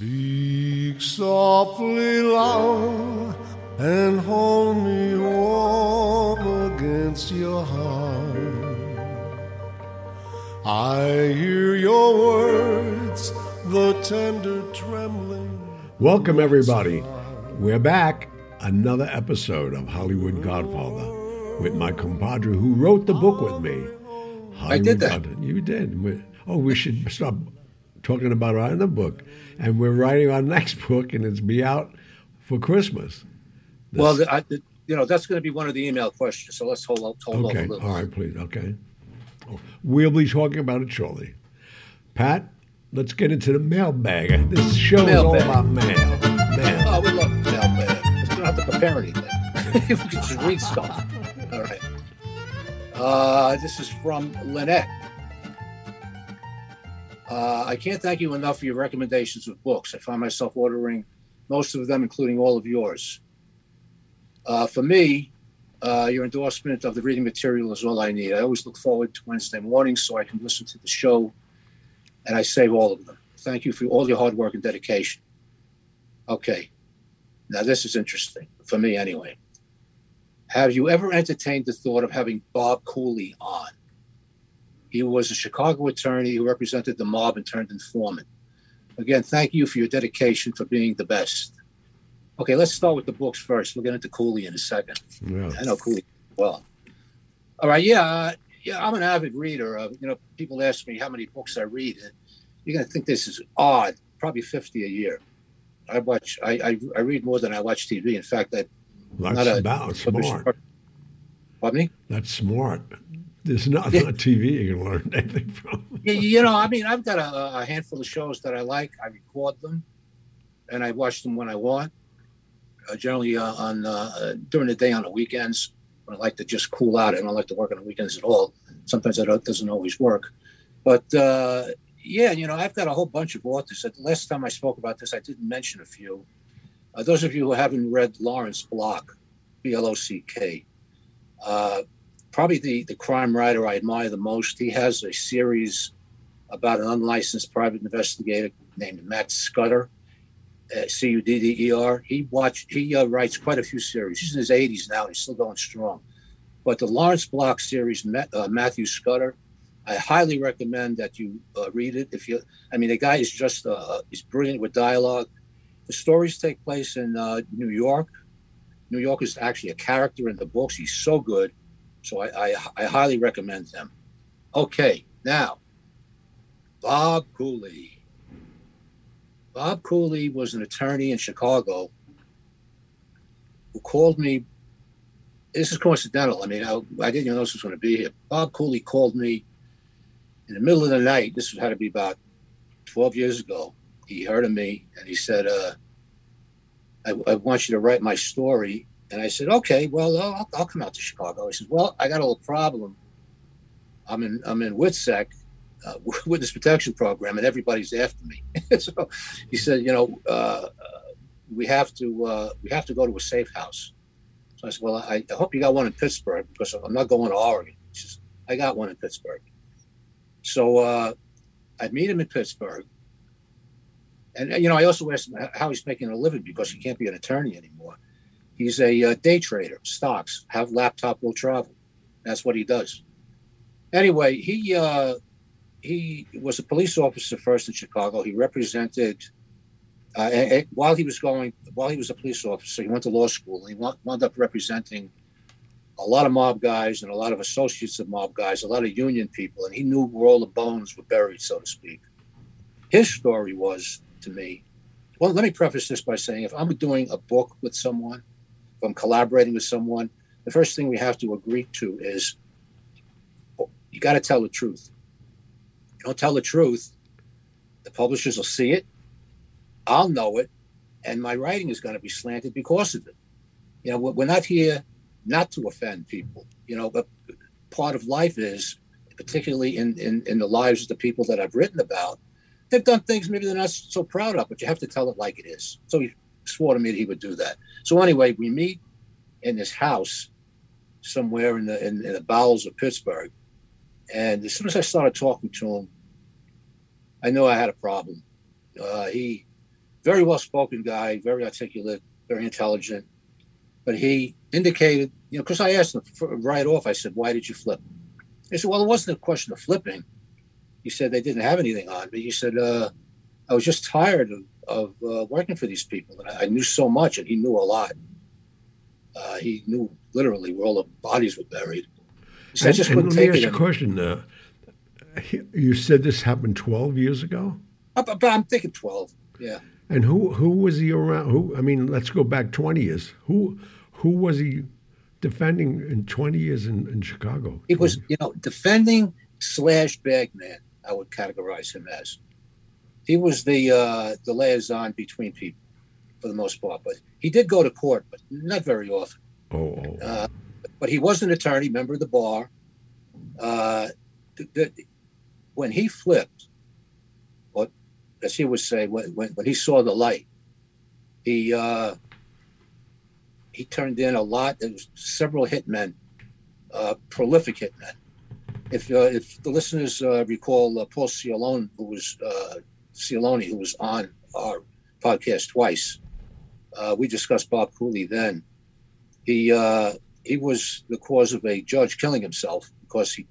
Speak softly loud and hold me warm against your heart. I hear your words, the tender trembling. Welcome, everybody. We're back. Another episode of Hollywood Godfather with my compadre who wrote the book with me. I did that. Godfather. You did. Oh, we should stop talking about our other book. And we're writing our next book, and it's be out for Christmas. Well, I, you know, that's going to be one of the email questions. So let's hold, hold off Okay. a little. All right, please. Okay. We'll be talking about it shortly. Pat, let's get into the mailbag. This show Mailbag. is all about mail. Mail. Oh, we love mailbag. We don't have to prepare anything. we can just read stuff. All right. Uh, this is from Lynette. Uh, I can't thank you enough for your recommendations of books. I find myself ordering most of them, including all of yours. Uh, for me, uh, your endorsement of the reading material is all I need. I always look forward to Wednesday mornings so I can listen to the show, and I save all of them. Thank you for all your hard work and dedication. Okay, now this is interesting for me anyway. Have you ever entertained the thought of having Bob Cooley on? He was a Chicago attorney who represented the mob and turned informant. Again, thank you for your dedication for being the best. Okay, let's start with the books first. We'll get into Cooley in a second. Yeah. I know Cooley well. All right, yeah, uh, yeah. I'm an avid reader. Uh, you know, people ask me how many books I read. and You're gonna think this is odd. Probably 50 a year. I watch. I I, I read more than I watch TV. In fact, I That's not a smart. Pardon me? That's smart. There's nothing Yeah. on TV you can learn anything from. Yeah, you know, I mean, I've got a, a handful of shows that I like. I record them, and I watch them when I want. Uh, generally, uh, on uh, uh, during the day on the weekends, when I like to just cool out. And I don't like to work on the weekends at all. Sometimes that doesn't always work. But uh, yeah, you know, I've got a whole bunch of authors. The last time I spoke about this, I didn't mention a few. Uh, those of you who haven't read Lawrence Block, B L O C K, uh, probably the, the crime writer I admire the most. He has a series about an unlicensed private investigator named Matt Scudder, uh, C U D D E R. He watched. He uh, writes quite a few series. He's in his 80s now. He's still going strong. But the Lawrence Block series, Ma- uh, Matthew Scudder, I highly recommend that you uh, read it. If you, I mean, the guy is just uh, he's brilliant with dialogue. The stories take place in uh, New York. New York is actually a character in the books. He's so good, so I, I, I highly recommend them. Okay, now Bob Cooley. Bob Cooley was an attorney in Chicago who called me. This is coincidental. I mean, I, I didn't even know this was going to be here. Bob Cooley called me in the middle of the night. This had to be about 12 years ago. He heard of me and he said, uh, I, I want you to write my story. And I said, okay, well, I'll, I'll come out to Chicago. He says, well, I got a little problem. I'm in, I'm in WITSEC, uh, Witness Protection Program, and everybody's after me. so he said, you know, uh, we have to, uh, we have to go to a safe house. So I said, well, I, I hope you got one in Pittsburgh because I'm not going to Oregon. He says, I got one in Pittsburgh. So uh, I'd meet him in Pittsburgh. And, you know, I also asked him how he's making a living because he can't be an attorney anymore. He's a uh, day trader, stocks, have laptop, will travel. That's what he does. Anyway, he uh, he was a police officer first in Chicago. He represented uh, and- and while he was going while he was a police officer. He went to law school. And he wound wound up representing a lot of mob guys and a lot of associates of mob guys, a lot of union people, and he knew where all the bones were buried, so to speak. His story was to me. Well, let me preface this by saying if I'm doing a book with someone, if I'm collaborating with someone, the first thing we have to agree to is you got to tell the truth. You don't tell the truth, the publishers will see it, I'll know it, and my writing is going to be slanted because of it. You know, we're we're not here not to offend people. You know, but part of life is, particularly in, in, in the lives of the people that I've written about, they've done things maybe they're not so proud of, but you have to tell it like it is. So he swore to me that he would do that. So anyway, we meet in this house somewhere in the in, in the bowels of Pittsburgh, and as soon as I started talking to him, I knew I had a problem. Uh, he very well spoken guy, very articulate, very intelligent. But he indicated, you know, because I asked him right off, I said, why did you flip? He said, well, it wasn't a question of flipping. He said they didn't have anything on me. He said, uh, I was just tired of, of uh, working for these people. And I, I, knew so much, and he knew a lot. Uh, he knew literally where all the bodies were buried. Said, and, I just couldn't take it. Let me ask you a question. Uh, you said this happened 12 years ago? But I'm thinking 12, yeah. And who who was he around? Who I mean, let's go back 20 years. Who who was he defending in 20 years in, in Chicago? It was, you know, defending slash bag man, I would categorize him as. He was the uh, the liaison between people for the most part, but he did go to court, but not very often. Oh, oh. Uh, but he was an attorney, member of the bar. Uh, the, the, when he flipped, what as he would say, when, when, when he saw the light, he uh, he turned in a lot. There was several hitmen, uh, prolific hitmen. If uh, if the listeners uh, recall uh, Paul Ciolino, who was Ciolino, who was on our podcast twice, uh, we discussed Bob Cooley then. He uh, he was the cause of a judge killing himself because he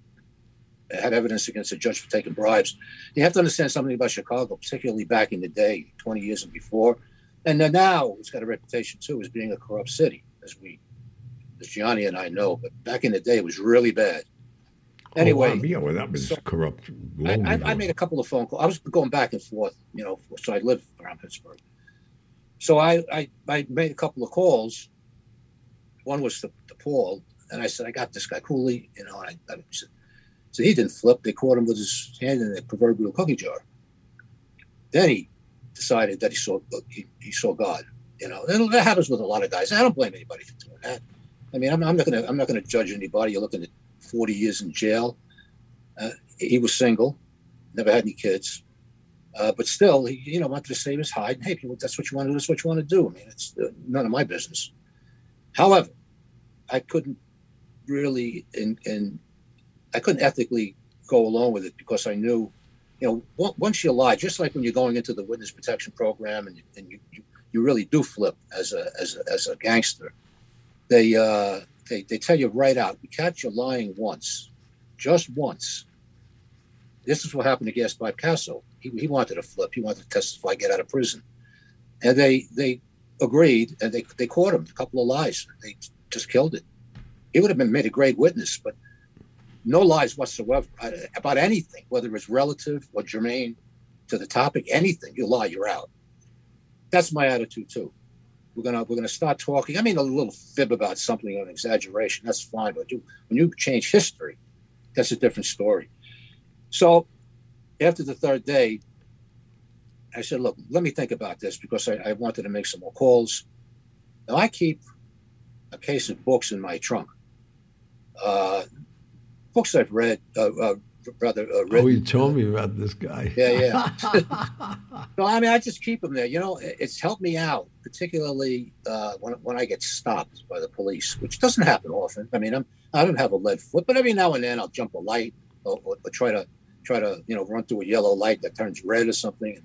had evidence against a judge for taking bribes. You have to understand something about Chicago, particularly back in the day, 20 years and before. And now it's got a reputation too as being a corrupt city, as we, as Gianni and I know. But back in the day, it was really bad. Anyway, oh, wow. yeah, well, that was so corrupt. I, I, I, made a couple of phone calls. I was going back and forth, you know, so I live around Pittsburgh. So I, I, I made a couple of calls. One was to, to Paul, and I said, I got this guy Cooley, you know, and I, I said, so he didn't flip. They caught him with his hand in the proverbial cookie jar. Then he decided that he saw he, he saw God. You know, and that happens with a lot of guys. I don't blame anybody for doing that. I mean, I'm, I'm not gonna I'm not gonna judge anybody. You're looking at 40 years in jail. Uh, he was single, never had any kids, uh, but still, he you know wanted to save his hide. And, hey, people, that's what you want to do. That's what you want to do. I mean, it's uh, none of my business. However, I couldn't really in I couldn't ethically go along with it because I knew you know, once you lie, just like when you're going into the witness protection program and, you, and you, you, you really do flip as a, as a, as a gangster, they, uh, they, they tell you right out, we catch you lying once, just once. This is what happened to Gaspipe Casso. He, he wanted to flip. He wanted to testify, get out of prison. And they, they agreed and they, they caught him a couple of lies. They just killed it. He would have been made a great witness, but no lies whatsoever uh, about anything, whether it's relative or germane to the topic, anything. You lie, you're out. That's my attitude too. We're gonna we're gonna start talking. I mean, a little fib about something, an exaggeration, that's fine. But you, when you change history, that's a different story. So, after the third day, I said, "Look, let me think about this because I, I wanted to make some more calls." Now I keep a case of books in my trunk. Uh, books I've read, uh, uh, rather uh, Oh, you told me about this guy. Yeah, yeah. so I mean, I just keep them there. You know, it's helped me out, particularly uh, when when I get stopped by the police, which doesn't happen often. I mean, I'm I don't have a lead foot, but every now and then I'll jump a light or, or, or try to try to you know run through a yellow light that turns red or something.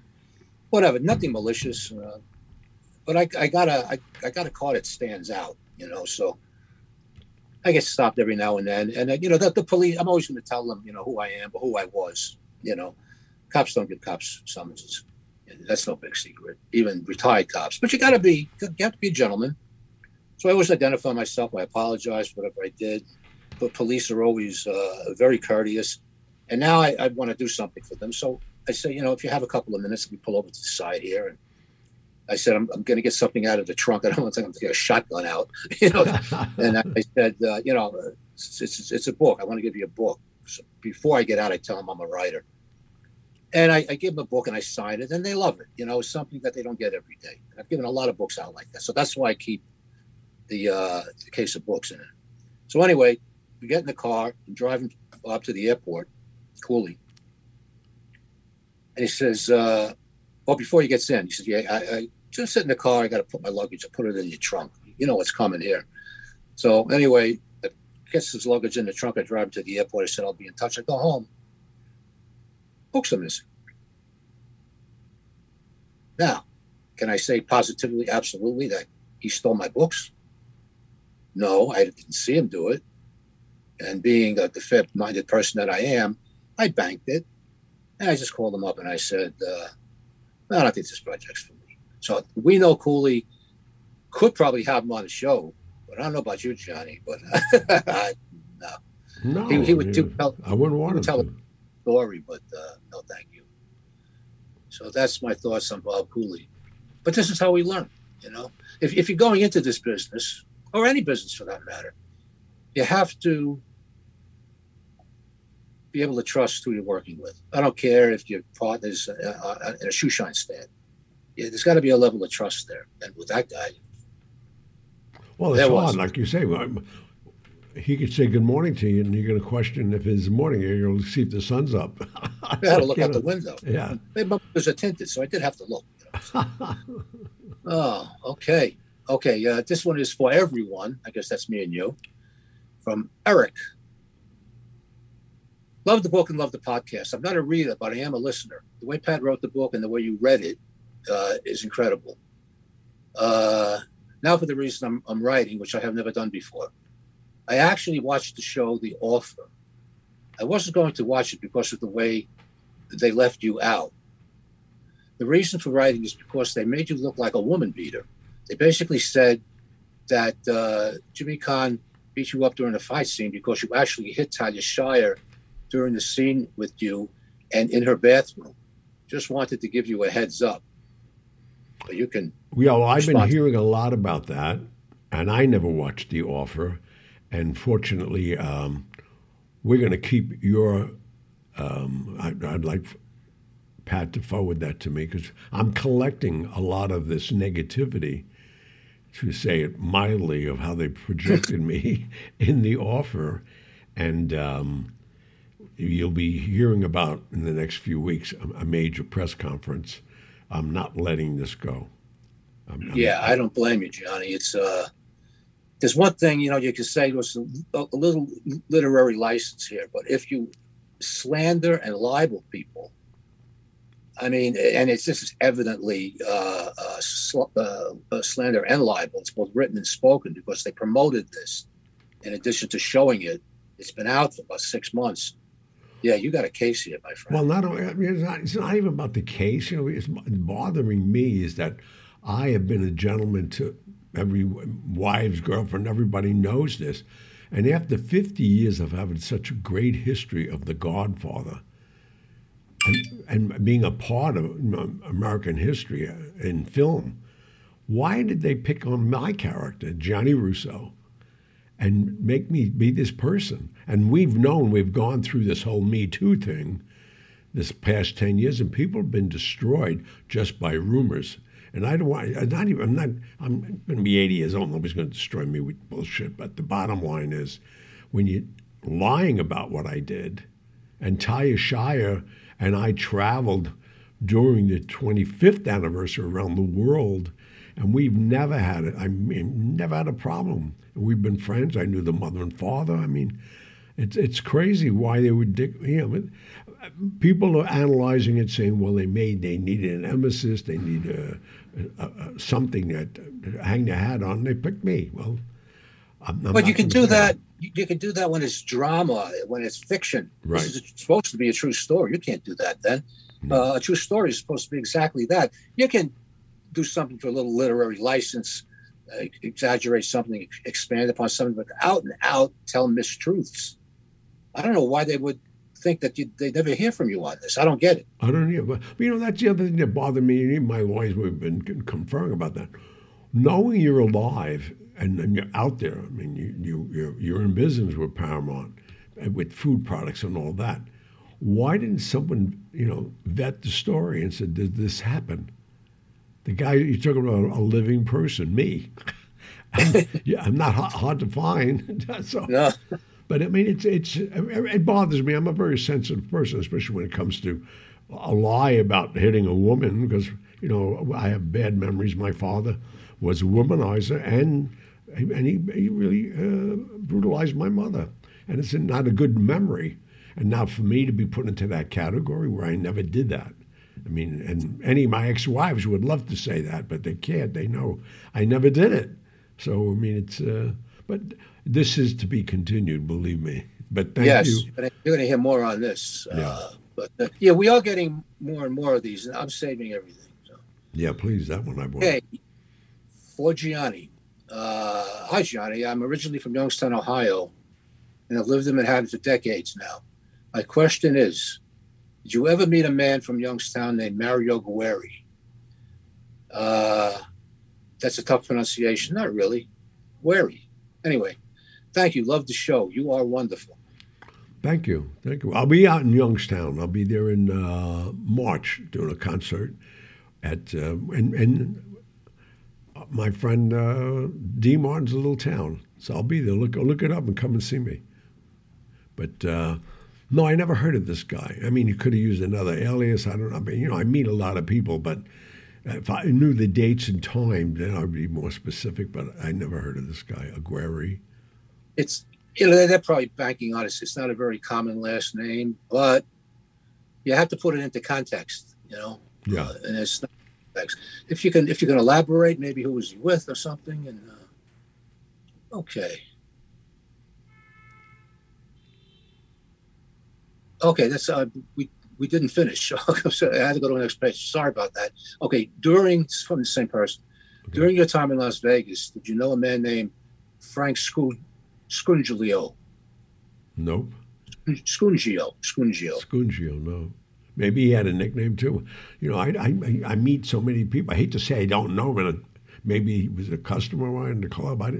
Whatever, nothing malicious. Uh, but I, I got a I, I got a car that stands out, you know. So I get stopped every now and then, and uh, you know the, the police. I'm always going to tell them, you know, who I am or who I was. You know, cops don't give cops summonses. That's no big secret. Even retired cops, but you got to be you have to be a gentleman. So I always identify myself. I apologize for whatever I did. But police are always uh, very courteous, and now I, I want to do something for them. So I say, you know, if you have a couple of minutes, we pull over to the side here and I said, I'm, I'm going to get something out of the trunk. I don't want to get a shotgun out, you know. and I said, uh, you know, it's, it's, it's, a book. I want to give you a book. So before I get out, I tell them I'm a writer. And I, I, give them a book and I sign it, and they love it. You know, it's something that they don't get every day. I've given a lot of books out like that. So that's why I keep the, uh, the case of books in it. So anyway, we get in the car and driving up to the airport, Cooley. And he says, uh, well, before he gets in, he says, "Yeah, I, I just sit in the car. I got to put my luggage. I put it in your trunk. You know what's coming here." So anyway, I gets his luggage in the trunk. I drive him to the airport. I said, "I'll be in touch." I go home. Books are missing. Now, Can I say positively, absolutely, that he stole my books? No, I didn't see him do it. And being the fair minded person that I am, I banked it. And I just called him up and I said, uh, I don't think this project's for me. So we know Cooley could probably have him on the show, but I don't know about you, Johnny. But no, No, he, he would do, tell, I wouldn't want would him tell to. a story, but uh, no, thank you. So that's my thoughts on Bob Cooley. But this is how we learn, you know. If, if you're going into this business, or any business for that matter, you have to be able to trust who you're working with. I don't care if your partner's uh, uh, in a shoe shine stand. Yeah, there's got to be a level of trust there. And with that guy, Well, it's There hard, like you say. He could say good morning to you, and you're going to question if it's morning. You're going to see if the sun's up. I had to look out the window. Yeah. Windows are tinted, so I did have to look. you know. Oh, okay. Okay. Uh, this one is for everyone. I guess that's me and you. From Eric. Love the book and love the podcast. I'm not a reader, but I am a listener. The way Pat wrote the book and the way you read it uh, is incredible. Uh, now, for the reason I'm, I'm writing, which I have never done before, I actually watched the show The Offer. I wasn't going to watch it because of the way they left you out. The reason for writing is because they made you look like a woman beater. They basically said that uh, Jimmy Caan beat you up during a fight scene because you actually hit Talia Shire during the scene with you and in her bathroom. Just wanted to give you a heads up. But you can, Yeah, well, I've been hearing a lot about that, and I never watched The Offer. And fortunately, um, we're going to keep your. Um, I, I'd like Pat to forward that to me because I'm collecting a lot of this negativity, to say it mildly, of how they projected me in The Offer. And um, you'll be hearing about in the next few weeks a, major press conference. I'm not letting this go. I'm, I'm- yeah, I don't blame you, Johnny. It's, uh, there's one thing, you know, you could say was a, a little literary license here, but if you slander and libel people, I mean, and it's this is evidently uh, uh, sl- uh, uh, slander and libel. It's both written and spoken because they promoted this. In addition to showing it, it's been out for about six months. Yeah, you got a case here, my friend. Well, not only I mean, it's not, it's not even about the case. You know, it's bothering me is that I have been a gentleman to every wife's girlfriend. Everybody knows this, and after 50 years of having such a great history of The Godfather, and, and being a part of American history uh, in film, why did they pick on my character, Johnny Russo? And make me be this person. And we've known, we've gone through this whole Me Too thing this past 10 years, and people have been destroyed just by rumors. And I don't want, I'm not even, I'm not, I'm going to be 80 years old, nobody's going to destroy me with bullshit. But the bottom line is, when you're lying about what I did, and Talia Shire and I traveled during the 25th anniversary around the world, and we've never had it. I mean, never had a problem. We've been friends. I knew the mother and father. I mean, it's it's crazy why they would, dic- you know. but People are analyzing it, saying, "Well, they made they needed an emesis, they need a, a, a, something that to hang their hat on. They picked me. Well, I'm, I'm but you can do that. You you can do that when it's drama, when it's fiction. Right. This is supposed to be a true story. You can't do that then. No. Uh, a true story is supposed to be exactly that. You can do something for a little literary license, uh, exaggerate something, expand upon something, but out and out tell mistruths. I don't know why they would think that you, they never hear from you on this. I don't get it. I don't know. But, you know, that's the other thing that bothered me. Even my lawyers, we've been con- conferring about that. Knowing you're alive and, and you're out there, I mean, you, you, you're, you're in business with Paramount, with food products and all that. Why didn't someone, you know, vet the story and said, did this happen? The guy you're talking about, a living person, me. I'm, yeah, I'm not hard, hard to find. so, No. but I mean, it's it's it bothers me. I'm a very sensitive person, especially when it comes to a lie about hitting a woman, because you know I have bad memories. My father was a womanizer, and and he he really uh, brutalized my mother, and it's not a good memory. And now for me to be put into that category where I never did that, I mean, and any of my ex-wives would love to say that, but they can't. They know I never did it. So I mean, it's. Uh, but this is to be continued, believe me. But thank yes, you. Yes, you're going to hear more on this. Yeah. Uh, but uh, yeah, we are getting more and more of these, and I'm saving everything. So. Yeah, please, that one I want. Okay, for Gianni. Uh, hi, Gianni. I'm originally from Youngstown, Ohio, and I've lived in Manhattan for decades now. My question is Did you ever meet a man from Youngstown named Mario Guerri? Uh, that's a tough pronunciation. Not really. Guerri. Anyway, thank you. Love the show. You are wonderful. Thank you. Thank you. I'll be out in Youngstown. I'll be there in uh, March doing a concert at, uh, and, and my friend uh, D. Martin's little town. So I'll be there. Look, look it up and come and see me. But uh, no, I never heard of this guy. I mean, he could have used another alias. I don't know. I mean, you know, I meet a lot of people, but if I knew the dates and time, then I'd be more specific. But I never heard of this guy, Aguirre. It's you know they're probably banking on it. It's not a very common last name, but you have to put it into context. You know. Yeah. Uh, and it's not context. If you can, if you can elaborate, maybe who was he with or something, and uh, okay. Okay, that's uh, we we didn't finish. so I had to go to the next page. Sorry about that. Okay, during from the same person. Okay. During your time in Las Vegas, did you know a man named Frank Scungio? Nope. Scungio. Scungio. Scungio, no. Maybe he had a nickname too. You know, I, I, I meet so many people. I hate to say I don't know, but maybe he was a customer of mine in the club. I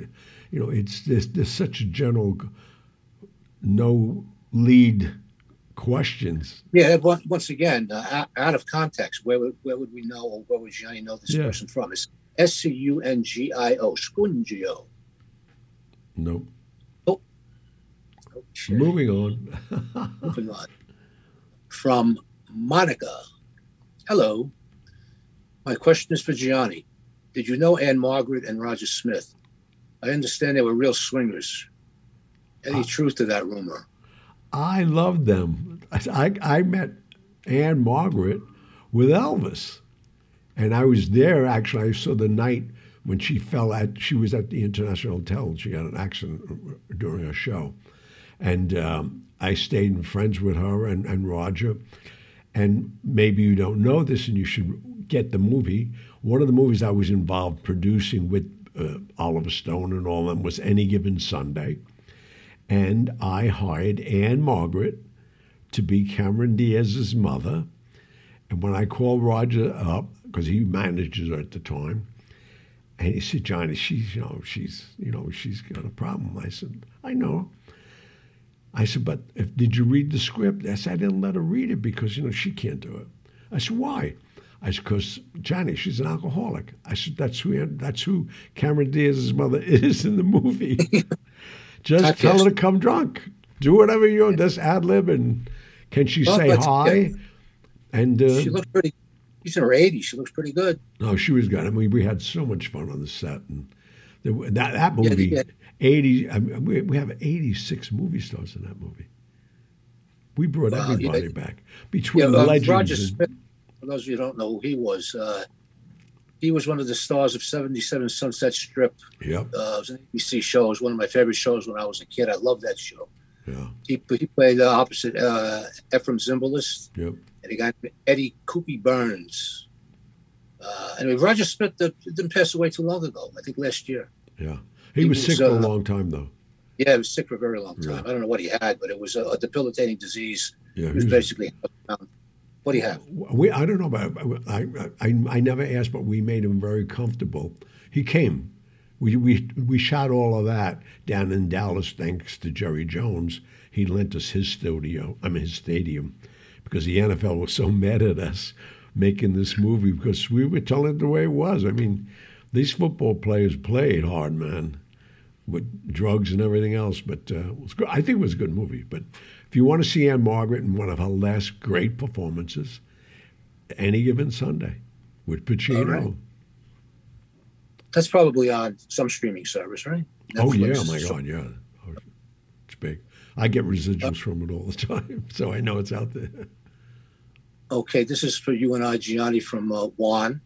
you know, it's there's, there's such a general, no lead questions. Yeah, once again, uh, out of context, where would, where would we know or where would Johnny know this Yeah. person from? It's S C U N G I O, Scungio. Nope. Okay, Moving on. moving on. From Monica. Hello. My question is for Gianni. Did you know Ann-Margret and Roger Smith? I understand they were real swingers. Any Uh, truth to that rumor? I loved them. I, I met Ann-Margret with Elvis. And I was there actually. I saw the night when she fell at, she was at the International Hotel and she had an accident during a show. And um, I stayed in friends with her and, and Roger. And maybe you don't know this and you should get the movie. One of the movies I was involved producing with uh, Oliver Stone and all them was Any Given Sunday and I hired Ann-Margret to be Cameron Diaz's mother. And when I called Roger up, because he manages her at the time, and he said, Johnny, she's, you know, she's, you know, she's got a problem. I said, I know. I said, but if, did you read the script? I said, I didn't let her read it because, you know, she can't do it. I said, why? I said, because Johnny, she's an alcoholic. I said, that's who, that's who Cameron Diaz's mother is in the movie. Just tell her to come drunk. Do whatever you want. Just ad lib and can she Well, say hi? And uh, She looks pretty. She's in her 80s. She looks pretty good. no, she was good. I mean, we had so much fun on the set, and there, that that movie, yeah. eighty. I mean, we, we have eighty six movie stars in that movie. We brought Wow, yeah. everybody back Yeah, between uh, legends. Roger and- Smith, for those of you who don't know who he was, uh, he was one of the stars of 77 Sunset Strip. Yeah. Uh, it was an ABC show. It was one of my favorite shows when I was a kid. I loved that show. yeah, He, he played uh, opposite uh, Efrem Zimbalist yep. and a guy named Eddie Kookie Byrnes. Uh, anyway, Roger Smith uh, didn't pass away too long ago. I think last year. Yeah, he, He was was, sick for a uh, long time though. Yeah, he was sick for a very long time. Yeah. I don't know what he had, but it was a, a debilitating disease. Yeah, He he was was- basically. What do you have? We, I don't know, but I, I, I never asked, but we made him very comfortable. He came. We, we, we shot all of that down in Dallas thanks to Jerry Jones. He lent us his studio, I mean, his stadium, because the NFL was so mad at us making this movie because we were telling it the way it was. I mean, these football players played hard, man, with drugs and everything else. But uh, it was good. I think it was a good movie. But if you want to see Ann-Margret in one of her last great performances, any given Sunday with Pacino. Right. That's probably on some streaming service, right? Oh yeah, Netflix. my God, yeah, Oh, it's big. I get residuals from it all the time, so I know it's out there. Okay, this is for you and I, Gianni from uh, Juan.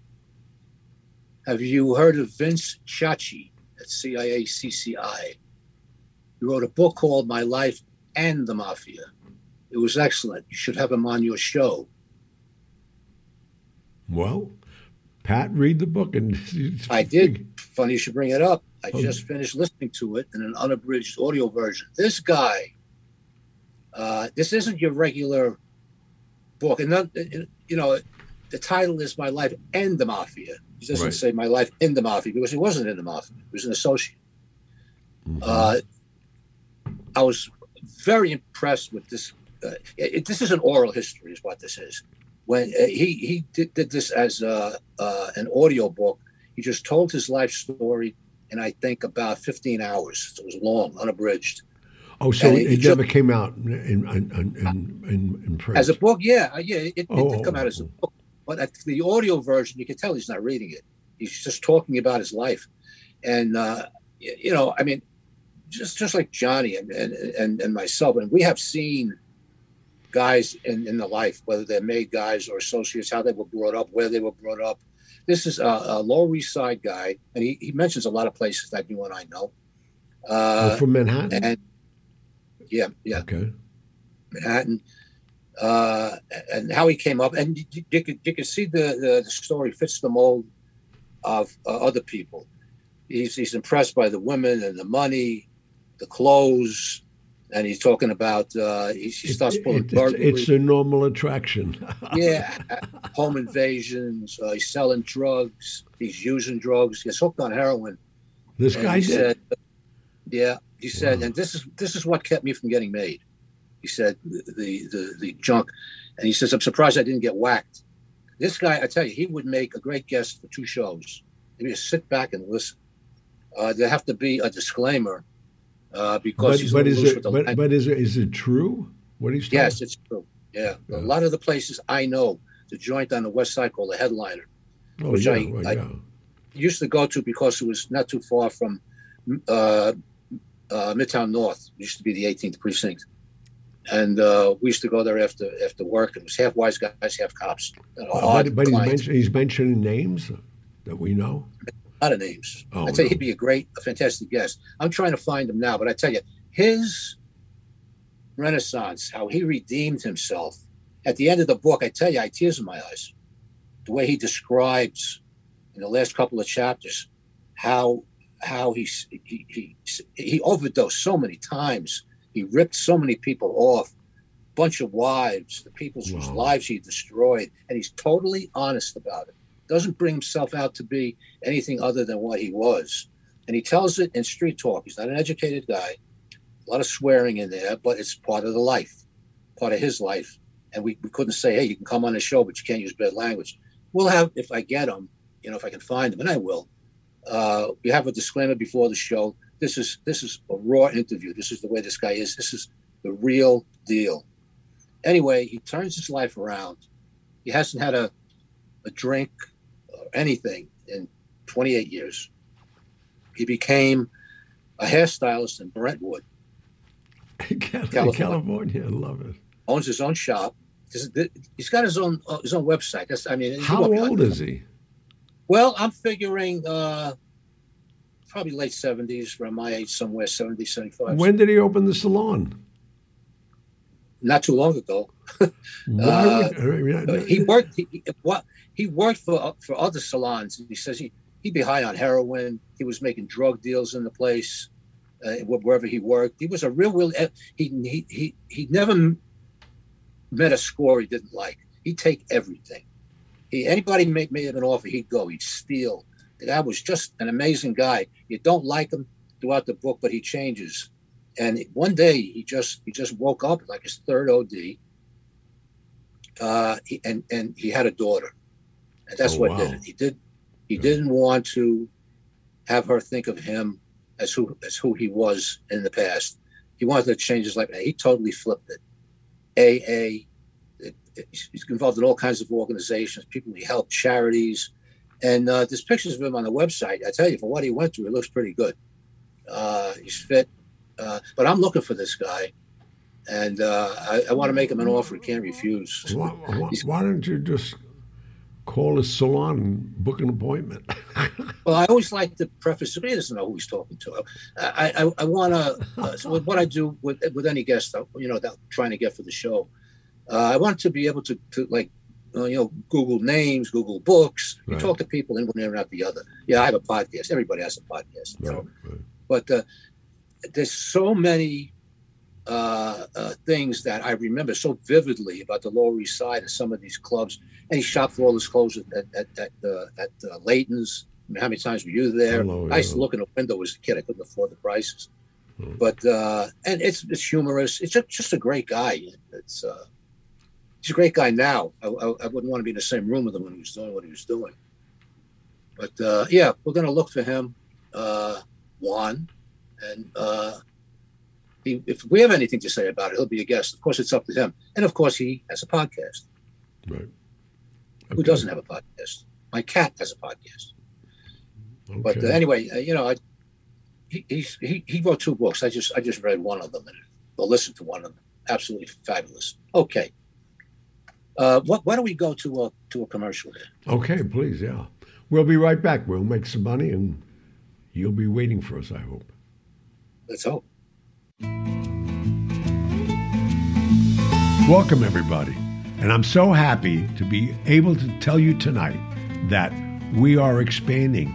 Have you heard of Vince Ciacci at CIACCI? He wrote a book called My Life and the Mafia. It was excellent. You should have him on your show. Well, Pat, read the book and I did. Funny you should bring it up. I oh. just finished listening to it in an unabridged audio version. This guy, uh, this isn't your regular book, and not, you know, the title is "My Life and the Mafia." He doesn't right. say "My Life in the Mafia" because he wasn't in the mafia; he was an associate. Mm-hmm. Uh, I was very impressed with this. Uh, it, this is an oral history, is what this is. When uh, he he did, did this as uh, uh, an audio book, he just told his life story in I think about 15 hours. So it was long, unabridged. Oh, so it, it, never came out in in, in, in, in print as a book. Yeah, uh, yeah, it, it oh, did come out as a book, but at the audio version, you can tell he's not reading it. He's just talking about his life, and uh, you know, I mean, just just like Johnny and and and myself, and we have seen guys in, in the life, whether they're made guys or associates, how they were brought up, where they were brought up. This is a, a Lower East Side guy, and he, he mentions a lot of places that you and I know. Uh, oh, from Manhattan? And, yeah, yeah. Okay. Manhattan. Uh, and how he came up. And you, you, could, you could see the, the, the story fits the mold of uh, other people. He's, he's impressed by the women and the money, the clothes, and he's talking about uh, he, he starts pulling it, it, it's, a normal attraction. yeah, home invasions. Uh, he's selling drugs. He's using drugs. He gets hooked on heroin. This and guy did. Said, yeah, he said, wow. and this is this is what kept me from getting made. He said the, the the junk, and he says, I'm surprised I didn't get whacked. This guy, I tell you, he would make a great guest for two shows. Maybe just sit back and listen. Uh, there have to be a disclaimer uh, because but, he's but is it, but, but, is it is it true? What he's yes, it's true. Yeah. yeah. a lot of the places I know, the joint on the west side called the Headliner, oh, which yeah, I, well, I yeah. used to go to because it was not too far from uh, uh, Midtown North. It used to be the 18th precinct, and uh, we used to go there after after work. And it was half wise guys, half cops. but, but he's, mention, he's mentioning names that we know a lot of names. Oh, I tell no. you, he'd be a great, a fantastic guest. I'm trying to find him now, but I tell you, his renaissance, how he redeemed himself. At the end of the book, I tell you, I had tears in my eyes. The way he describes in the last couple of chapters how how he he he, he overdosed so many times. He ripped so many people off, bunch of wives, the people's wow. whose lives he destroyed, and he's totally honest about it doesn't bring himself out to be anything other than what he was. And he tells it in street talk. He's not an educated guy, a lot of swearing in there, but it's part of the life, part of his life. And we, we couldn't say, hey, you can come on the show, but you can't use bad language. We'll have, if I get him, you know, if I can find him, and I will, uh, we have a disclaimer before the show. This is this is a raw interview. This is the way this guy is. This is the real deal. Anyway, he turns his life around. He hasn't had a, a drink anything in 28 years. He became a hairstylist in Brentwood, California. California. I love it. Owns his own shop. He's got his own uh, his own website. That's, I mean, how old is he? Well, I'm figuring uh, probably late 70s, around my age, somewhere 70, 75. When did he open the salon? Not too long ago. uh, would, he worked. He, what he worked for for other salons. He says he he'd be high on heroin. He was making drug deals in the place uh, wherever he worked. He was a real, real. He he he he never met a score he didn't like. He'd take everything. He anybody made made an offer, he'd go. He'd steal. The guy was just an amazing guy. You don't like him throughout the book, but he changes. And one day he just he just woke up like his third OD. Uh, he, and and he had a daughter and that's oh, what wow. did it. He did. He yeah. didn't want to have her think of him as who as who he was in the past. He wanted to change his life. He totally flipped it. AA. It, it, he's involved in all kinds of organizations. People he helped, charities, and uh, there's pictures of him on the website. I tell you, for what he went through, he looks pretty good. Uh, he's fit, uh, but I'm looking for this guy, and uh, I, I want to make him an offer he can't refuse. Why, why, why don't you just call a salon and book an appointment? well, I always like to preface. He doesn't know who he's talking to. I I, I want to. Uh, so what I do with with any guest, uh, you know, that I'm trying to get for the show, uh, I want to be able to, to like uh, you know, Google names, Google books. You Right. talk to people in one ear and out the other. Yeah, I have a podcast. Everybody has a podcast. Right, right. But uh, there's so many uh, uh, things that I remember so vividly about the Lower East Side and some of these clubs. And he shopped for all his clothes at at at, uh, at uh, Leighton's. I mean, how many times were you there? Hello, I used to look in the window as a kid. I couldn't afford the prices. Hmm. But uh, and it's it's humorous. It's just, just a great guy. It's uh, he's a great guy now. I, I, I wouldn't want to be in the same room with him when he was doing what he was doing. But uh, yeah, we're gonna look for him, uh, Juan, and uh, he, if we have anything to say about it, he'll be a guest. Of course, it's up to him, and of course, he has a podcast. right. Who doesn't have a podcast? My cat has a podcast. Okay. But uh, anyway, uh, you know, I, he, he's, he he wrote two books. I just I just read one of them and or listened to one of them. Absolutely fabulous. Okay. Uh, what, why don't we go to a to a commercial here? Okay, please, yeah. We'll be right back. We'll make some money and you'll be waiting for us, I hope. Let's hope. Welcome, everybody. And I'm so happy to be able to tell you tonight that we are expanding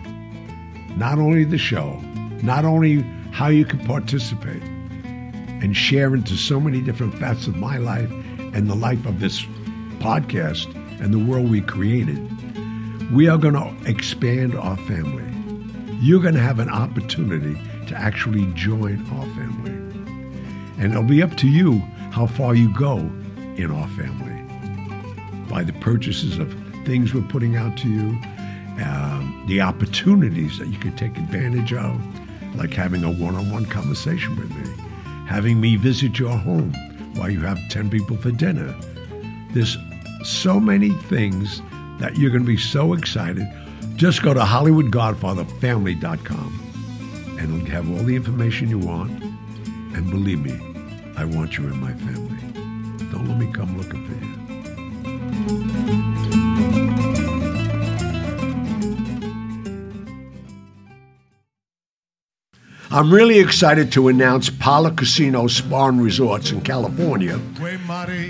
not only the show, not only how you can participate and share into so many different facets of my life and the life of this podcast and the world we created. We are going to expand our family. You're going to have an opportunity to actually join our family. And it'll be up to you how far you go in our family by the purchases of things we're putting out to you, um, the opportunities that you can take advantage of, like having a one on one conversation with me, having me visit your home while you have 10 people for dinner. There's so many things that you're going to be so excited. Just go to HollywoodGodfatherFamily.com and have all the information you want. And believe me, I want you in my family. Don't let me come looking for you. I'm really excited to announce Pala Casino Spa and Resorts in California.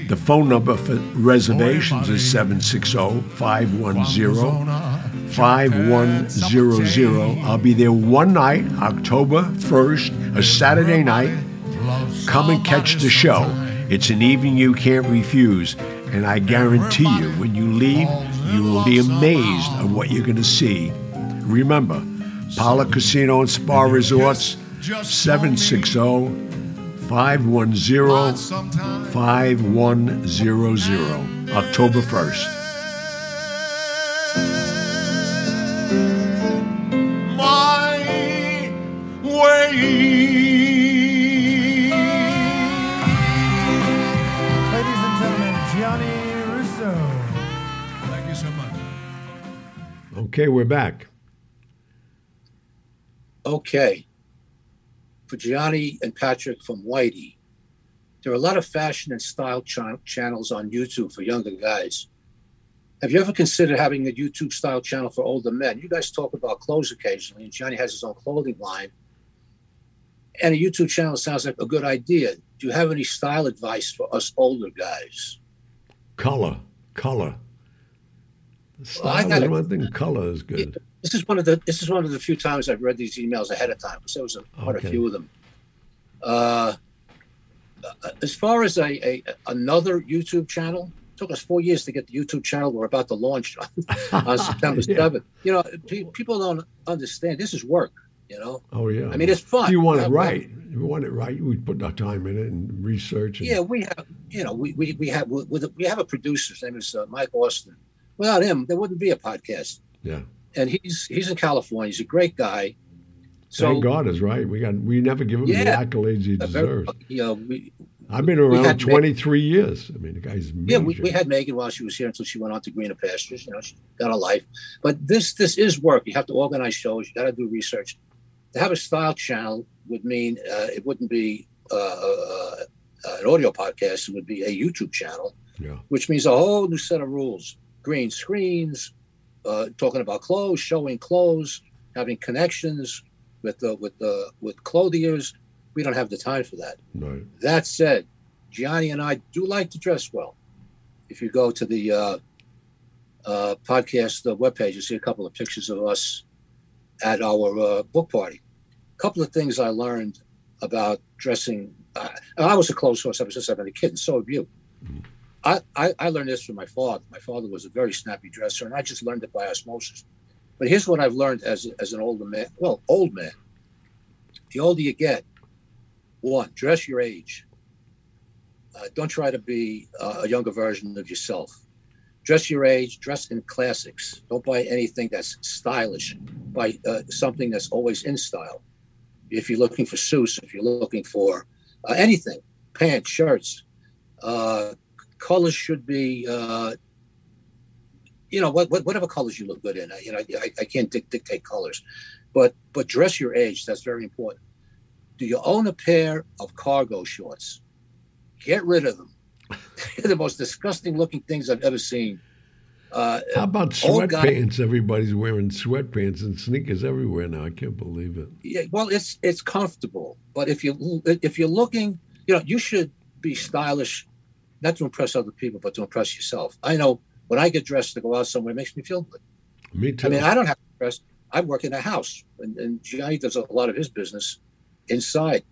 The phone number for reservations is 760 510 5100. I'll be there one night, October 1st, a Saturday night. Come and catch the show. It's an evening you can't refuse, and I guarantee you, when you leave, you will be amazed at what you're going to see. Remember, Pala Casino and Spa Resorts, 760 510 5100, October 1st. Okay, we're back. Okay. For Gianni and Patrick from Whitey, there are a lot of fashion and style cha- channels on YouTube for younger guys. Have you ever considered having a YouTube style channel for older men? You guys talk about clothes occasionally, and Gianni has his own clothing line. And a YouTube channel sounds like a good idea. Do you have any style advice for us older guys? Color, color. Well, style gotta- is one thing, color is good. This is one of the this is one of the few times I've read these emails ahead of time because there was a, quite Okay. a few of them. Uh, as far as a, a another YouTube channel, it took us four years to get the YouTube channel we're about to launch on, on September Yeah. seventh. You know, pe- people don't understand. This is work. You know, Oh, yeah. I mean, it's fun. If you want it Uh, right, if you want it right, we put our time in it and research. And, Yeah, we have. You know, we we, we have we, we have a producer. His name is uh, Mike Austin. Without him, there wouldn't be a podcast. Yeah. And he's he's in California. He's a great guy. So Thank God is right. We got we never give him Yeah. the accolades he deserves. you know, we, I've been around had Ma- 23 years. I mean, the guy's major. yeah, we, we had Megan while she was here until she went on to greener pastures. You know, she got a life. But this this is work. You have to organize shows. You got to do research. To have a style channel would mean uh, it wouldn't be uh, uh, uh, an audio podcast, it would be a YouTube channel, Yeah. which means a whole new set of rules: green screens, uh, talking about clothes, showing clothes, having connections with the with the with clothiers. We don't have the time for that. Right. That said, Gianni and I do like to dress well. If you go to the uh, uh, podcast uh, webpage, you see a couple of pictures of us at our uh, book party. A couple of things I learned about dressing. Uh, I was a clothes horse ever since I've been a kid, and so have you. I, I, learned this from my father. My father was a very snappy dresser, and I just learned it by osmosis. But here's what I've learned as, as an older man. Well, old man. The older you get, one, dress your age. Uh, don't try to be uh, a younger version of yourself. Dress your age, dress in classics. Don't buy anything that's stylish. Buy uh, something that's always in style. If you're looking for suits, if you're looking for uh, anything, pants, shirts, uh, colors should be, uh, you know, what, what, whatever colors you look good in. I, you know, I, I can't dic- dictate colors, but but dress your age. That's very important. Do you own a pair of cargo shorts? Get rid of them. They're the most disgusting looking things I've ever seen. Uh, How about sweatpants? Everybody's wearing sweatpants and sneakers everywhere now. I can't believe it. yeah, well, it's it's comfortable, but if you if you're looking, you know, you should be stylish, not to impress other people, but to impress yourself. I know when I get dressed to go out somewhere, it makes me feel good. Me too. I mean, I don't have to dress. I work in a house, and, and Gianni does a lot of his business inside.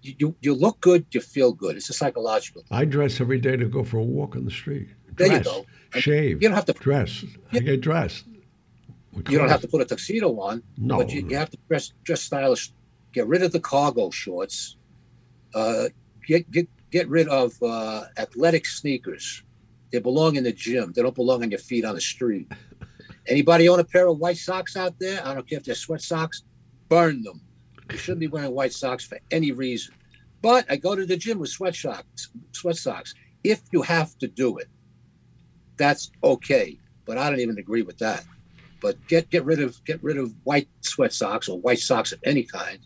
You, you you look good, you feel good. It's a psychological. I dress every day to go for a walk on the street. There you go. Shave, You don't have to dress. I get dressed. You don't have to put a tuxedo on, No, but you, you have to dress dress stylish. Get rid of the cargo shorts. Uh, get get get rid of uh, athletic sneakers. They belong in the gym. They don't belong on your feet on the street. Anybody own a pair of white socks out there? I don't care if they're sweat socks. Burn them. You shouldn't be wearing white socks for any reason. But I go to the gym with sweat socks. Sweat socks. If you have to do it, that's okay. But I don't even agree with that but get get rid of get rid of white sweat socks or white socks of any kind.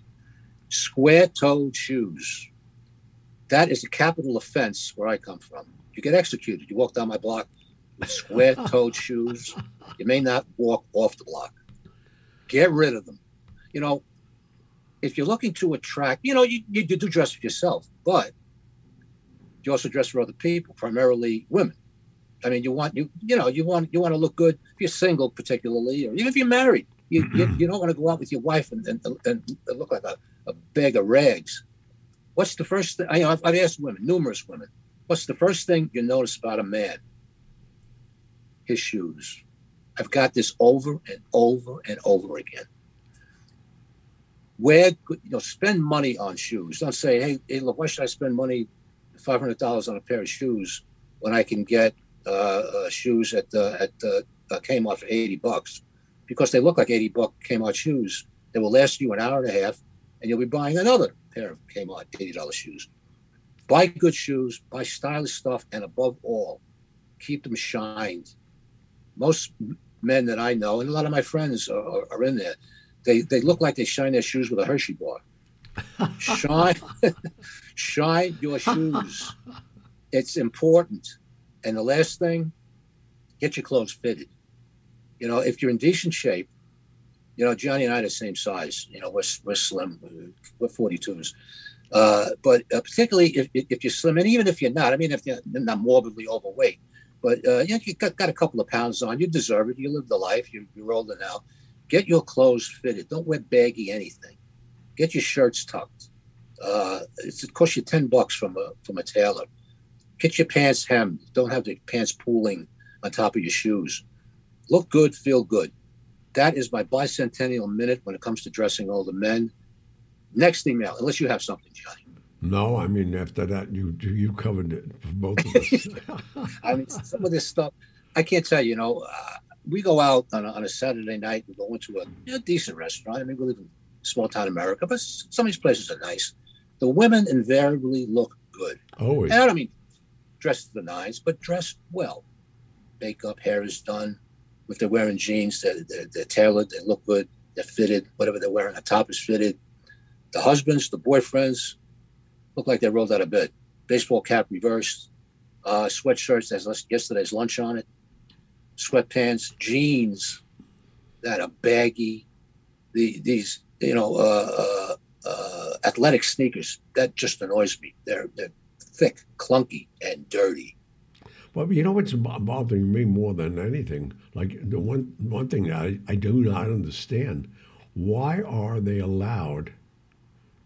Square toed shoes. That is a capital offense where I come from. You get executed. You walk down my block with square toed shoes. You may not walk off the block. Get rid of them. You know, if you're looking to attract, you know, you, you do dress for yourself, but you also dress for other people, primarily women. I mean, you want you you know you want you want to look good if you're single, particularly, or even if you're married. You you, you don't want to go out with your wife and, and, and look like a, a bag of rags. What's the first thing? I, I've, I've asked women, numerous women, what's the first thing you notice about a man? His shoes. I've got this over and over and over again. Where you know, spend money on shoes. Don't say, hey, hey look, why should I spend money, five hundred dollars on a pair of shoes when I can get uh, uh, shoes at uh, at uh, uh, Kmart for eighty bucks? Because they look like eighty buck Kmart shoes. They will last you an hour and a half, and you'll be buying another pair of Kmart eighty dollars shoes. Buy good shoes, buy stylish stuff, and above all, keep them shined. Most men that I know, and a lot of my friends are, are, are in there, they they look like they shine their shoes with a Hershey bar. shine, shine your shoes. It's important. And the last thing, get your clothes fitted. You know, if you're in decent shape, you know, Johnny and I are the same size. You know, we're, we're slim. We're 42s. Uh, but uh, particularly if, if you're slim, and even if you're not, I mean, if you're not morbidly overweight, but uh, you, know, you got, got a couple of pounds on, you deserve it. You live the life. You, you're older now. Get your clothes fitted. Don't wear baggy anything. Get your shirts tucked. Uh, it's, it costs you 10 bucks from a, from a tailor. Get your pants hemmed. Don't have the pants pooling on top of your shoes. Look good, feel good. That is my bicentennial minute when it comes to dressing older men. Next email, unless you have something, Johnny. No, I mean after that you you covered it for both of us. I mean, some of this stuff, I can't tell you. You know, uh, we go out on a, on a Saturday night. and go into a you know, decent restaurant. I mean, we live in small town America, but some of these places are nice. The women invariably look good, Always. and I don't mean dressed to the nines, but dressed well. Makeup, hair is done. If they're wearing jeans, they're, they're, they're tailored. They look good. They're fitted. Whatever they're wearing, the top is fitted. The husbands, the boyfriends, look like they rolled out of bed. baseball cap reversed, uh, sweatshirts that has yesterday's lunch on it, sweatpants, jeans that are baggy, the these you know uh, uh, uh, athletic sneakers that just annoys me. They're they're thick, clunky, and dirty. Well, you know what's bothering me more than anything? Like the one one thing that I, I do not understand: why are they allowed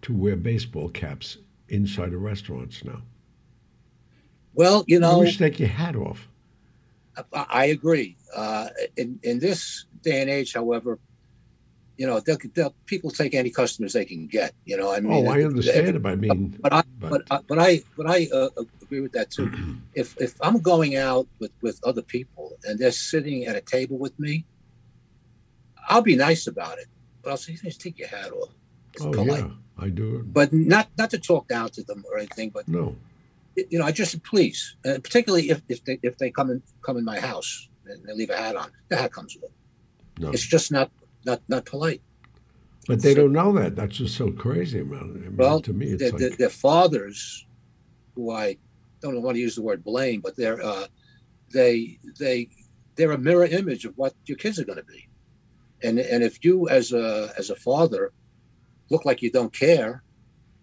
to wear baseball caps inside of restaurants now? Well, you You know, wish take your hat off. I, I agree. Uh, in in this day and age, however, you know, they'll, they'll, people take any customers they can get. You know, I mean, Oh, I understand it. I mean, But I, but- but, I, but I, but I uh, agree with that too. if if I'm going out with with other people and they're sitting at a table with me, I'll be nice about it. But I'll say, just take your hat off. It's oh polite. yeah, I do it. But not not to talk down to them or anything. But No, you know, I just please, uh, particularly if, if they if they come in come in my house and they leave a hat on, the hat comes with. no. It's just not not not polite. But they don't know that. That's just so crazy, man. I mean, Well, to me, it's their, like, their, their fathers, who I don't want to use the word blame, but they're uh, they they they're a mirror image of what your kids are going to be, and and if you as a as a father look like you don't care,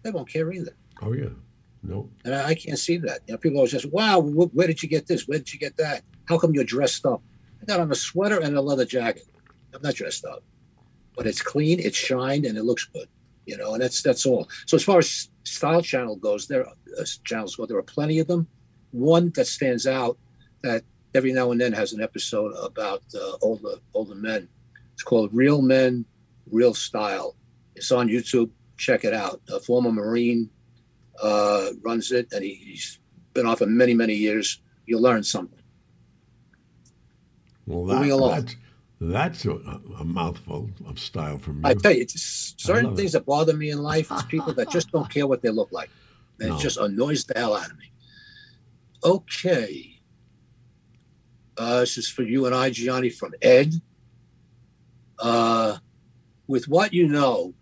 they won't care either. oh yeah, no. And I, I can't see that. You know, people always just, wow, wh- where did you get this? Where did you get that? How come you're dressed up? I got on a sweater and a leather jacket. I'm not dressed up, but it's clean, it's shined, and it looks good. You know, and that's that's all. So as far as style channel goes, there uh, channels go. There are plenty of them. One that stands out that every now and then has an episode about uh, older older men. It's called Real Men, Real Style. It's on YouTube. Check it out. A former Marine uh, runs it, and he, he's been off for many, many years. You'll learn something. Well, that, Moving that, along. that's that's a, a mouthful of style from you. I tell you, it's certain things that bother me in life is people that just don't care what they look like. And No. it just annoys the hell out of me. Okay. Uh, this is for you and I, Gianni, from Ed. Uh, with what you know,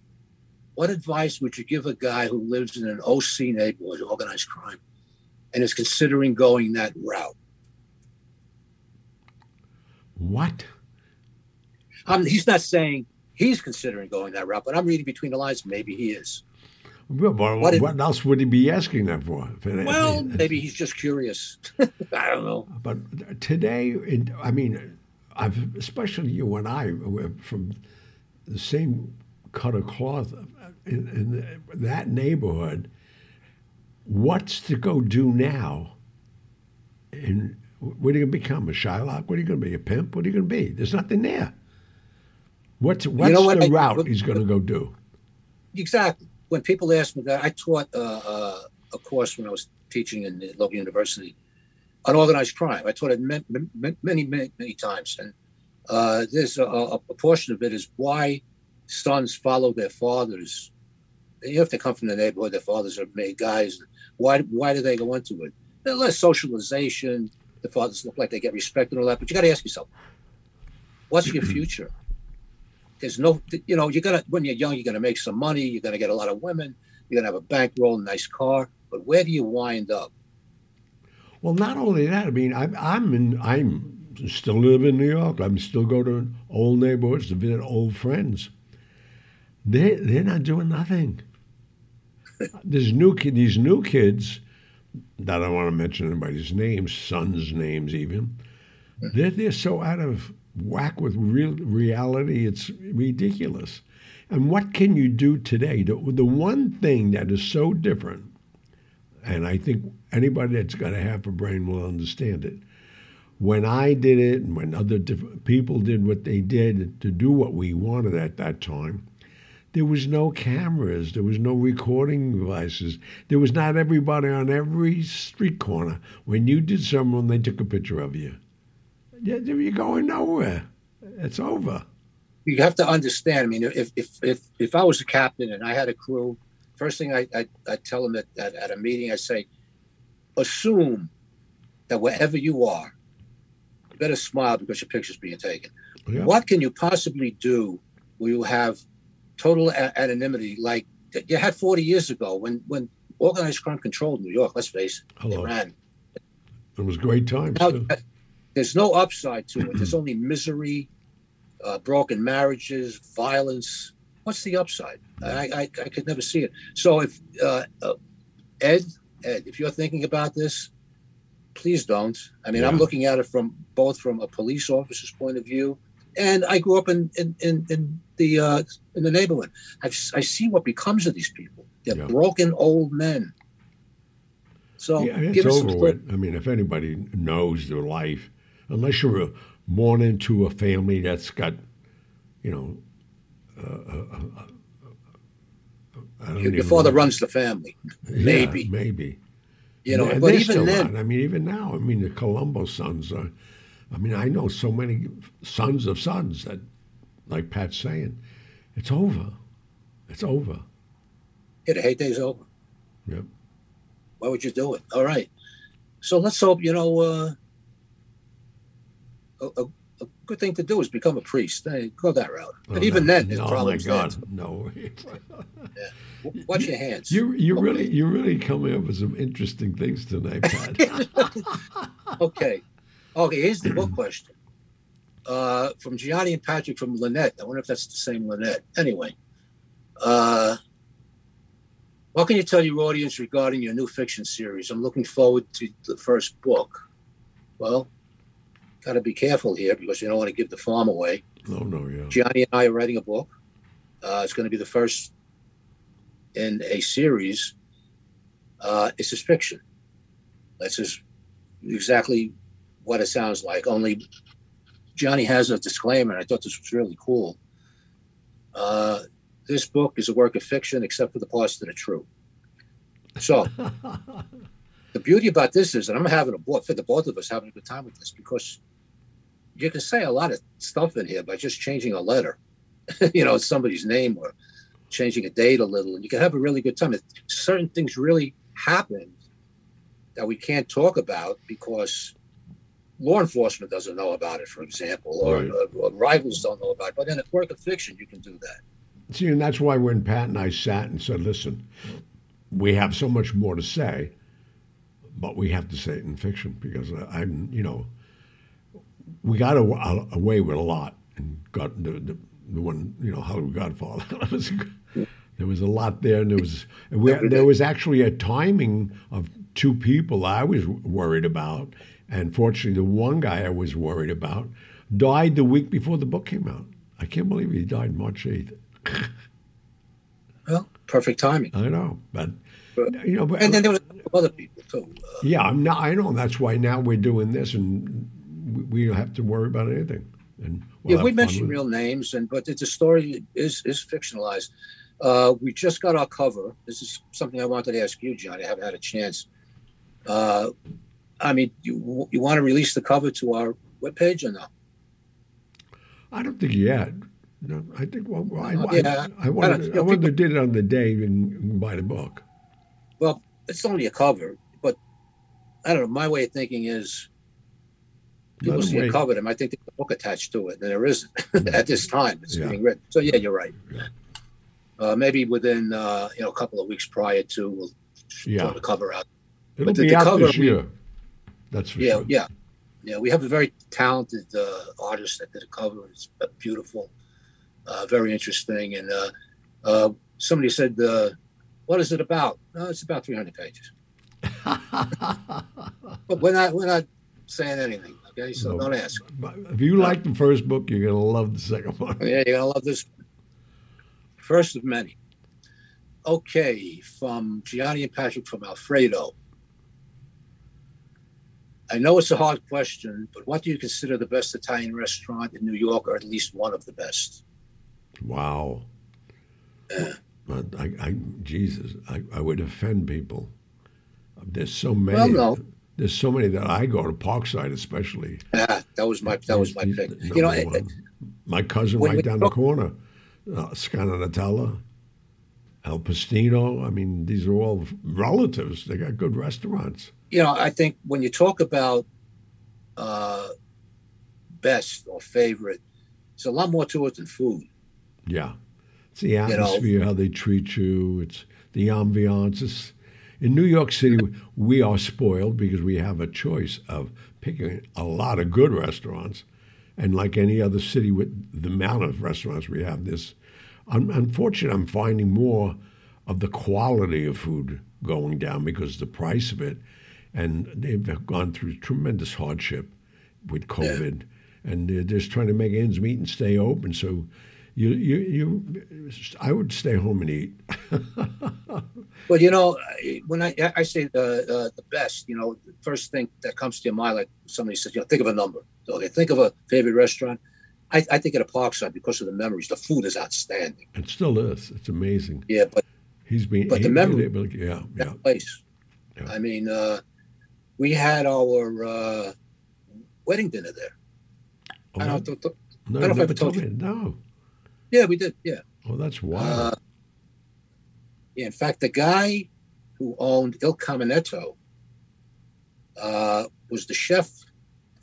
what advice would you give a guy who lives in an OC neighborhood, organized crime, and is considering going that route? what? I'm, he's not saying he's considering going that route, but I'm reading between the lines. Maybe he is. Well, what, What what, did- else would he be asking that for? Well, maybe he's just curious. I don't know. But today, it, I mean, I've, especially you and I, we're from the same cut of cloth in, in that neighborhood. What's to go do now? And what are you going to become? A Shylock? What are you going to be? A pimp? What are you going to be? There's nothing there. What's what's know what the I- route what- he's going to go do? Exactly. When people ask me that, I taught uh, uh, a course when I was teaching in the local university on organized crime. I taught it many, many, many, many times, and uh, there's a, a, portion of it is why sons follow their fathers. You have to come from the neighborhood. Their fathers are made guys. Why? Why do they go into it? There's less socialization. The fathers look like they get respect and all that. But you got to ask yourself, what's your future? There's no, you know, you're gonna when you're young, you're gonna make some money. You're gonna get a lot of women. You're gonna have a bankroll, a nice car. But where do you wind up? Well, not only that. I mean, I'm I'm in I'm still live in New York. I'm still go to old neighborhoods to visit old friends. They they're not doing nothing. There's new kid. These new kids. That I don't want to mention anybody's names, sons' names even. They're they're so out of whack with real reality. It's ridiculous. And what can you do today? The, the one thing that is so different and I think anybody that's got a half a brain will understand it. When I did it, and when other diff- people did what they did to do what we wanted at that time, there was no cameras, there was no recording devices, there was not everybody on every street corner. When you did something, they took a picture of you. Yeah, You're going nowhere. It's over. You have to understand. I mean, if if if, if I was a captain and I had a crew, first thing I I, I tell them at, at, at a meeting, I say, assume that wherever you are, you better smile because your picture's being taken. Yeah. What can you possibly do where you have total a- anonymity like you had 40 years ago when when organized crime controlled New York. Let's face it, Hello. they ran. It was great times. Now, too. There's no upside to it. There's only misery, uh, broken marriages, violence. What's the upside? I, I, I could never see it. So if uh, uh, Ed, Ed, if you're thinking about this, please don't. I mean, I'm looking at it from both from a police officer's point of view, and I grew up in in, in, in the uh, in the neighborhood. I've, I see what becomes of these people. They're Yeah. broken old men. So yeah, it's give us over with. I mean, if anybody knows their life, unless you're uh, born into a family that's got, you know, uh, uh, uh, I don't your, father know. runs the family. Yeah, maybe. maybe. You know, And but even still then, on. I mean, even now, I mean, the Colombo sons are. I mean, I know so many sons of sons that, like Pat's saying, it's over. It's over. yeah, the heyday's over. Yep. Why would you do it? All right. So let's hope, you know, uh, a, a, a good thing to do is become a priest. Hey, go that route. But Oh, even no. then, there's oh my problems God, no. W- Watch your hands. You you Okay. really you really coming up with some interesting things tonight, Pat. Okay. Okay, here's the book question. Uh, from Gianni and Patrick from Lynette. I wonder if that's the same Lynette. Anyway, uh, what can you tell your audience regarding your new fiction series? I'm looking forward to the first book. Well, got to be careful here because you don't want to give the farm away. no, no, yeah. Johnny and I are writing a book. Uh, it's going to be the first in a series. Uh, it's just fiction. That's just exactly what it sounds like. Only Johnny has a disclaimer, and I thought this was really cool. Uh, this book is a work of fiction, except for the parts that are true. So the beauty about this is, and I'm having a book for the both of us having a good time with this because you can say a lot of stuff in here by just changing a letter, you know, somebody's name or changing a date a little, and you can have a really good time. If certain things really happen that we can't talk about because law enforcement doesn't know about it, for example, or, Right. or, or rivals don't know about it. But in a work of fiction, you can do that. See, and that's why when Pat and I sat and said, "Listen, we have so much more to say, but we have to say it in fiction because I, I'm, you know, we got away with a lot and got the, the, the one, you know, Hollywood Godfather. There was a lot there, and there was we, there was actually a timing of two people I was worried about, and fortunately, the one guy I was worried about died the week before the book came out. I can't believe he died March eighth. Well, perfect timing. I know, but But- you know, but And then there was other people too. Uh, yeah, I'm not. I know. That's why now we're doing this, and we, don't have to worry about anything. And we'll yeah, we mentioned real names, and but the story is is fictionalized. Uh, we just got our cover. This is something I wanted to ask you, John. I haven't had a chance. Uh, I mean, you you want to release the cover to our webpage or no? I don't think yet. No, I think. Well, I, I, yeah. I, wanted, I don't- I wanted to did it on the day and buy the book. Well, it's only a cover, but I don't know. My way of thinking is people see a wait. cover, they I think there's a book attached to it, and there isn't at this time. It's Yeah. being written. So yeah, you're right. Yeah. Uh, maybe within uh, you know a couple of weeks prior to, we'll Yeah. throw the cover out. It'll the- be the out cover this year. That's for Yeah, sure. yeah, yeah. We have a very talented uh, artist that did a cover. It's beautiful, uh, very interesting. And uh, uh, somebody said, uh, "What is it about?" No, it's about 300 pages. But we're not we're not saying anything. Okay, so No. don't ask. If you like the first book, you're gonna love the second one. Oh, yeah, you're gonna love this. First of many. Okay, from Gianni and Patrick from Alfredo. I know it's a hard question, but what do you consider the best Italian restaurant in New York, or at least one of the best? Wow. Uh. But I, I, Jesus, I, I would offend people. There's so many. Well, no. There's so many that I go to Parkside, especially. Ah, that was my that was my pick. You know, it- my cousin when right down the corner, uh, Scalinatella, Il Postino. I mean, these are all relatives. They got good restaurants. you know, I think when you talk about uh, best or favorite, it's a lot more to it than food. Yeah, it's the know- atmosphere, how they treat you. It's the ambiance. It's, in New York City, we are spoiled because we have a choice of picking a lot of good restaurants, and like any other city with the amount of restaurants we have, this. Un- unfortunately, I'm finding more of the quality of food going down because the price of it, and they've gone through tremendous hardship with COVID, and they're just trying to make ends meet and stay open. So, you you you, I would stay home and eat. Well, you know, when I I say the uh, the best, you know, the first thing that comes to your mind, like somebody says, you know, think of a number. So, okay, think of a favorite restaurant. I, I think of the Parkside because of the memories. The food is outstanding. It still is. It's amazing. Yeah, but He's been. But the he's been memory- able yeah, yeah. place. Yeah. I mean, uh, we had our uh, wedding dinner there. Oh, I don't, no, I don't know if I ever told told me. No. Yeah, we did. Yeah. Well, that's Uh, wild. yeah. In fact, the guy who owned Il Caminetto uh, was the chef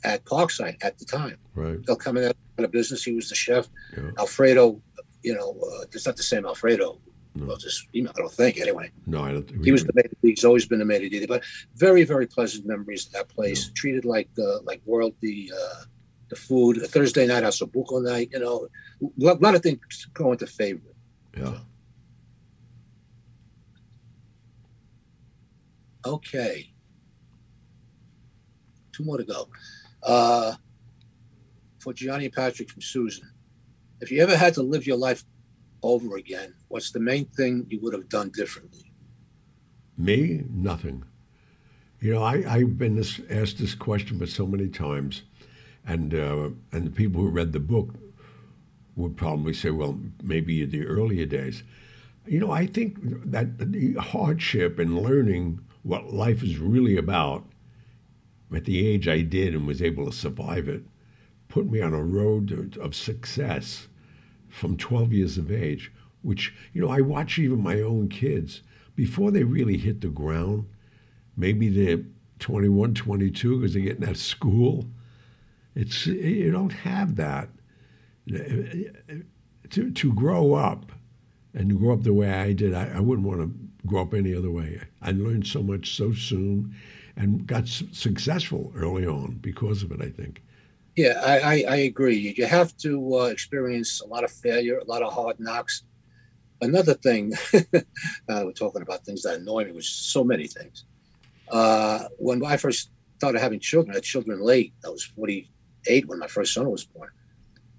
at Parkside at the time. right. Il Caminetto had a business. He was the chef. Yeah. Alfredo, you know, uh, it's not the same Alfredo. No. Well, just I don't think anyway. No, I don't. He was the d'. He's always been the maitre d'. But very, very pleasant memories of that place. Treated like uh, like royalty. Uh, the food. A Thursday night, Osso Buco night. You know, a lot, of things go into favor. Yeah. Okay. Two more to go. Uh, for Gianni Patrick from Susan. If you ever had to live your life over again, what's the main thing you would have done differently? Me, nothing. You know, I, I've been this, asked this question for so many times, and uh, and the people who read the book would probably say, well, maybe the earlier days. You know, I think that the hardship in learning what life is really about at the age I did and was able to survive it put me on a road of- of success from 12 years of age, which, you know, I watch even my own kids before they really hit the ground. Maybe they're 21, 22 because they're getting out of school. It's you don't have that to to grow up and grow up the way I did. I, I wouldn't want to grow up any other way. I learned so much so soon, and got successful early on because of it. I think. Yeah, I, I, agree. You have to uh, experience a lot of failure, a lot of hard knocks. Another thing, uh, we're talking about things that annoy me, which is so many things. Uh, when I first started having children, I had children late. I was 48 when my first son was born.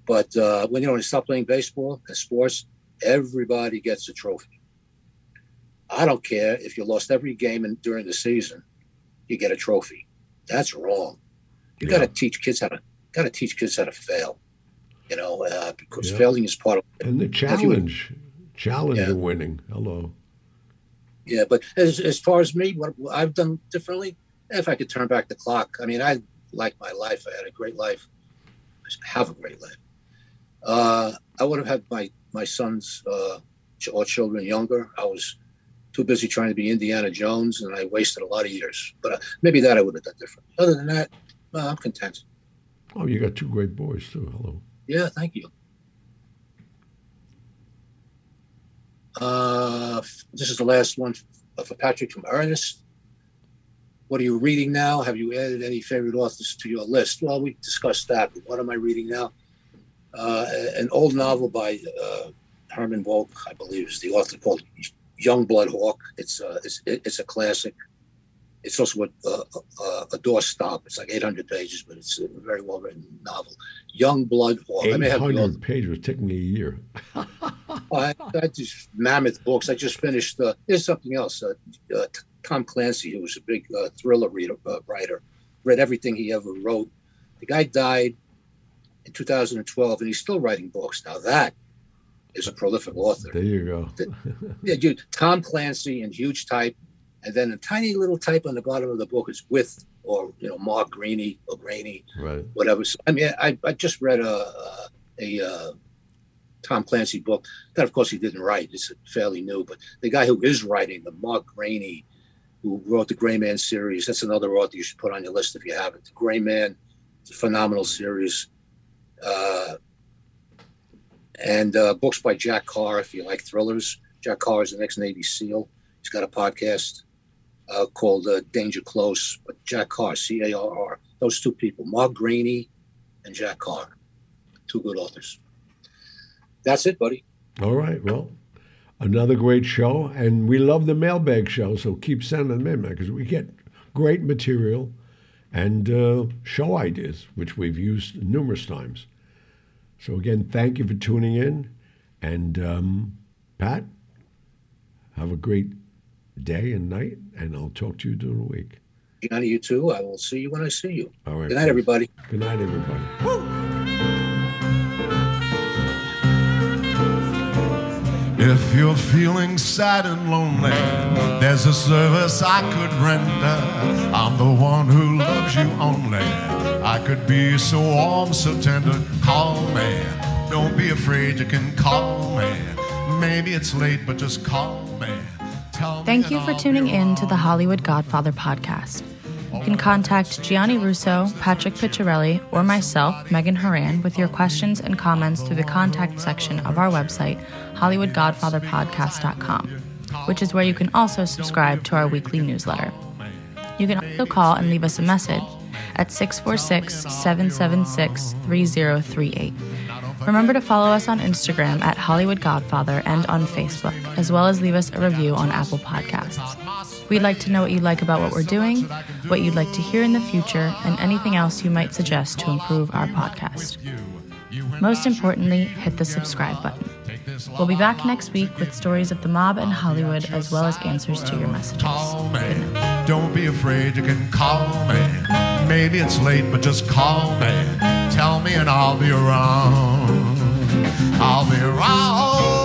But uh, when you know when you stop playing baseball and sports, everybody gets a trophy. I don't care if you lost every game in, during the season, you get a trophy. That's wrong. You got to teach kids how to got to teach kids how to fail. You know, uh, because Yeah. failing is part of And the you- challenge, challenge Yeah. of winning. Hello. yeah. But as as far as me, what I've done differently, if I could turn back the clock, I mean, I like my life. I had a great life. I have a great life. Uh, I would have had my my sons uh, or children younger. I was too busy trying to be Indiana Jones, and I wasted a lot of years. But uh, maybe that I would have done differently. Other than that, well, I'm content. Oh, you got two great boys too. Hello. Yeah, thank you. Uh, this is the last one for Patrick from Ernest. What are you reading now? Have you added any favorite authors to your list? Well, we discussed that. But what am I reading now? Uh, an old novel by uh, Herman Volk, I believe, is the author called Youngblood Hawke. It's uh, it's it's a classic. It's also a, a, a, doorstop. It's like 800 pages, but it's a very well written novel. Young Blood Hawk. I may Eight have the author- hundred pages. It took me a year. I, I just mammoth books. I just finished. Uh, there's something else. Uh, uh, Tom Clancy, who was a big uh, thriller reader, uh, writer, read everything he ever wrote. The guy died in 2012, and he's still writing books. Now that is a prolific author. There you go. Yeah, dude, Tom Clancy in huge type, and then a tiny little type on the bottom of the book is with or you know Mark Greeny or Graney right. whatever. So, I mean, I, I just read a a, a Tom Clancy book that, of course, he didn't write. It's fairly new, but the guy who is writing, the Mark Graney, who wrote the Gray Man series, that's another author you should put on your list if you haven't. The Gray Man, it's a phenomenal series. Uh, and uh, books by Jack Carr, if you like thrillers. Jack Carr is the next Navy SEAL. He's got a podcast. uh, called uh, Danger Close, but Jack Carr, C A R R. Those two people, Mark Greaney and Jack Carr, two good authors. That's it, buddy. All right. Well, another great show, and we love the mailbag show, so keep sending them in because we get great material and uh, show ideas, which we've used numerous times. So again, thank you for tuning in, and um, Pat, have a great day and night, and I'll talk to you during the week. Johnny, you too. I will see you when I see you. All right. Good night, everybody. Good night, everybody. If you're feeling sad and lonely, there's a service I could render. I'm the one who loves you only. I could be so warm, so tender. Call me. Don't be afraid, you can call me. Maybe it's late, but just call me. Tell me Thank you for I'll tuning in to the. Hollywood Godfather podcast. You can contact Gianni Russo, Patrick Picciarelli, or myself, Megan Horan, with your questions and comments through the contact section of our website, HollywoodGodfatherPodcast.com, which is where you can also subscribe to our weekly newsletter. You can also call and leave us a message at 646 776 3038. Remember to follow us on Instagram at Hollywood Godfather and on Facebook, as well as leave us a review on Apple Podcasts. We'd like to know what you like about what we're doing, what you'd like to hear in the future, and anything else you might suggest to improve our podcast. Most importantly, hit the subscribe button. We'll be back next week with stories of the mob and Hollywood, as well as answers to your messages. Call me. Don't be afraid, you can call me. Maybe it's late, but just call me. Tell me and I'll be around. I'll be around.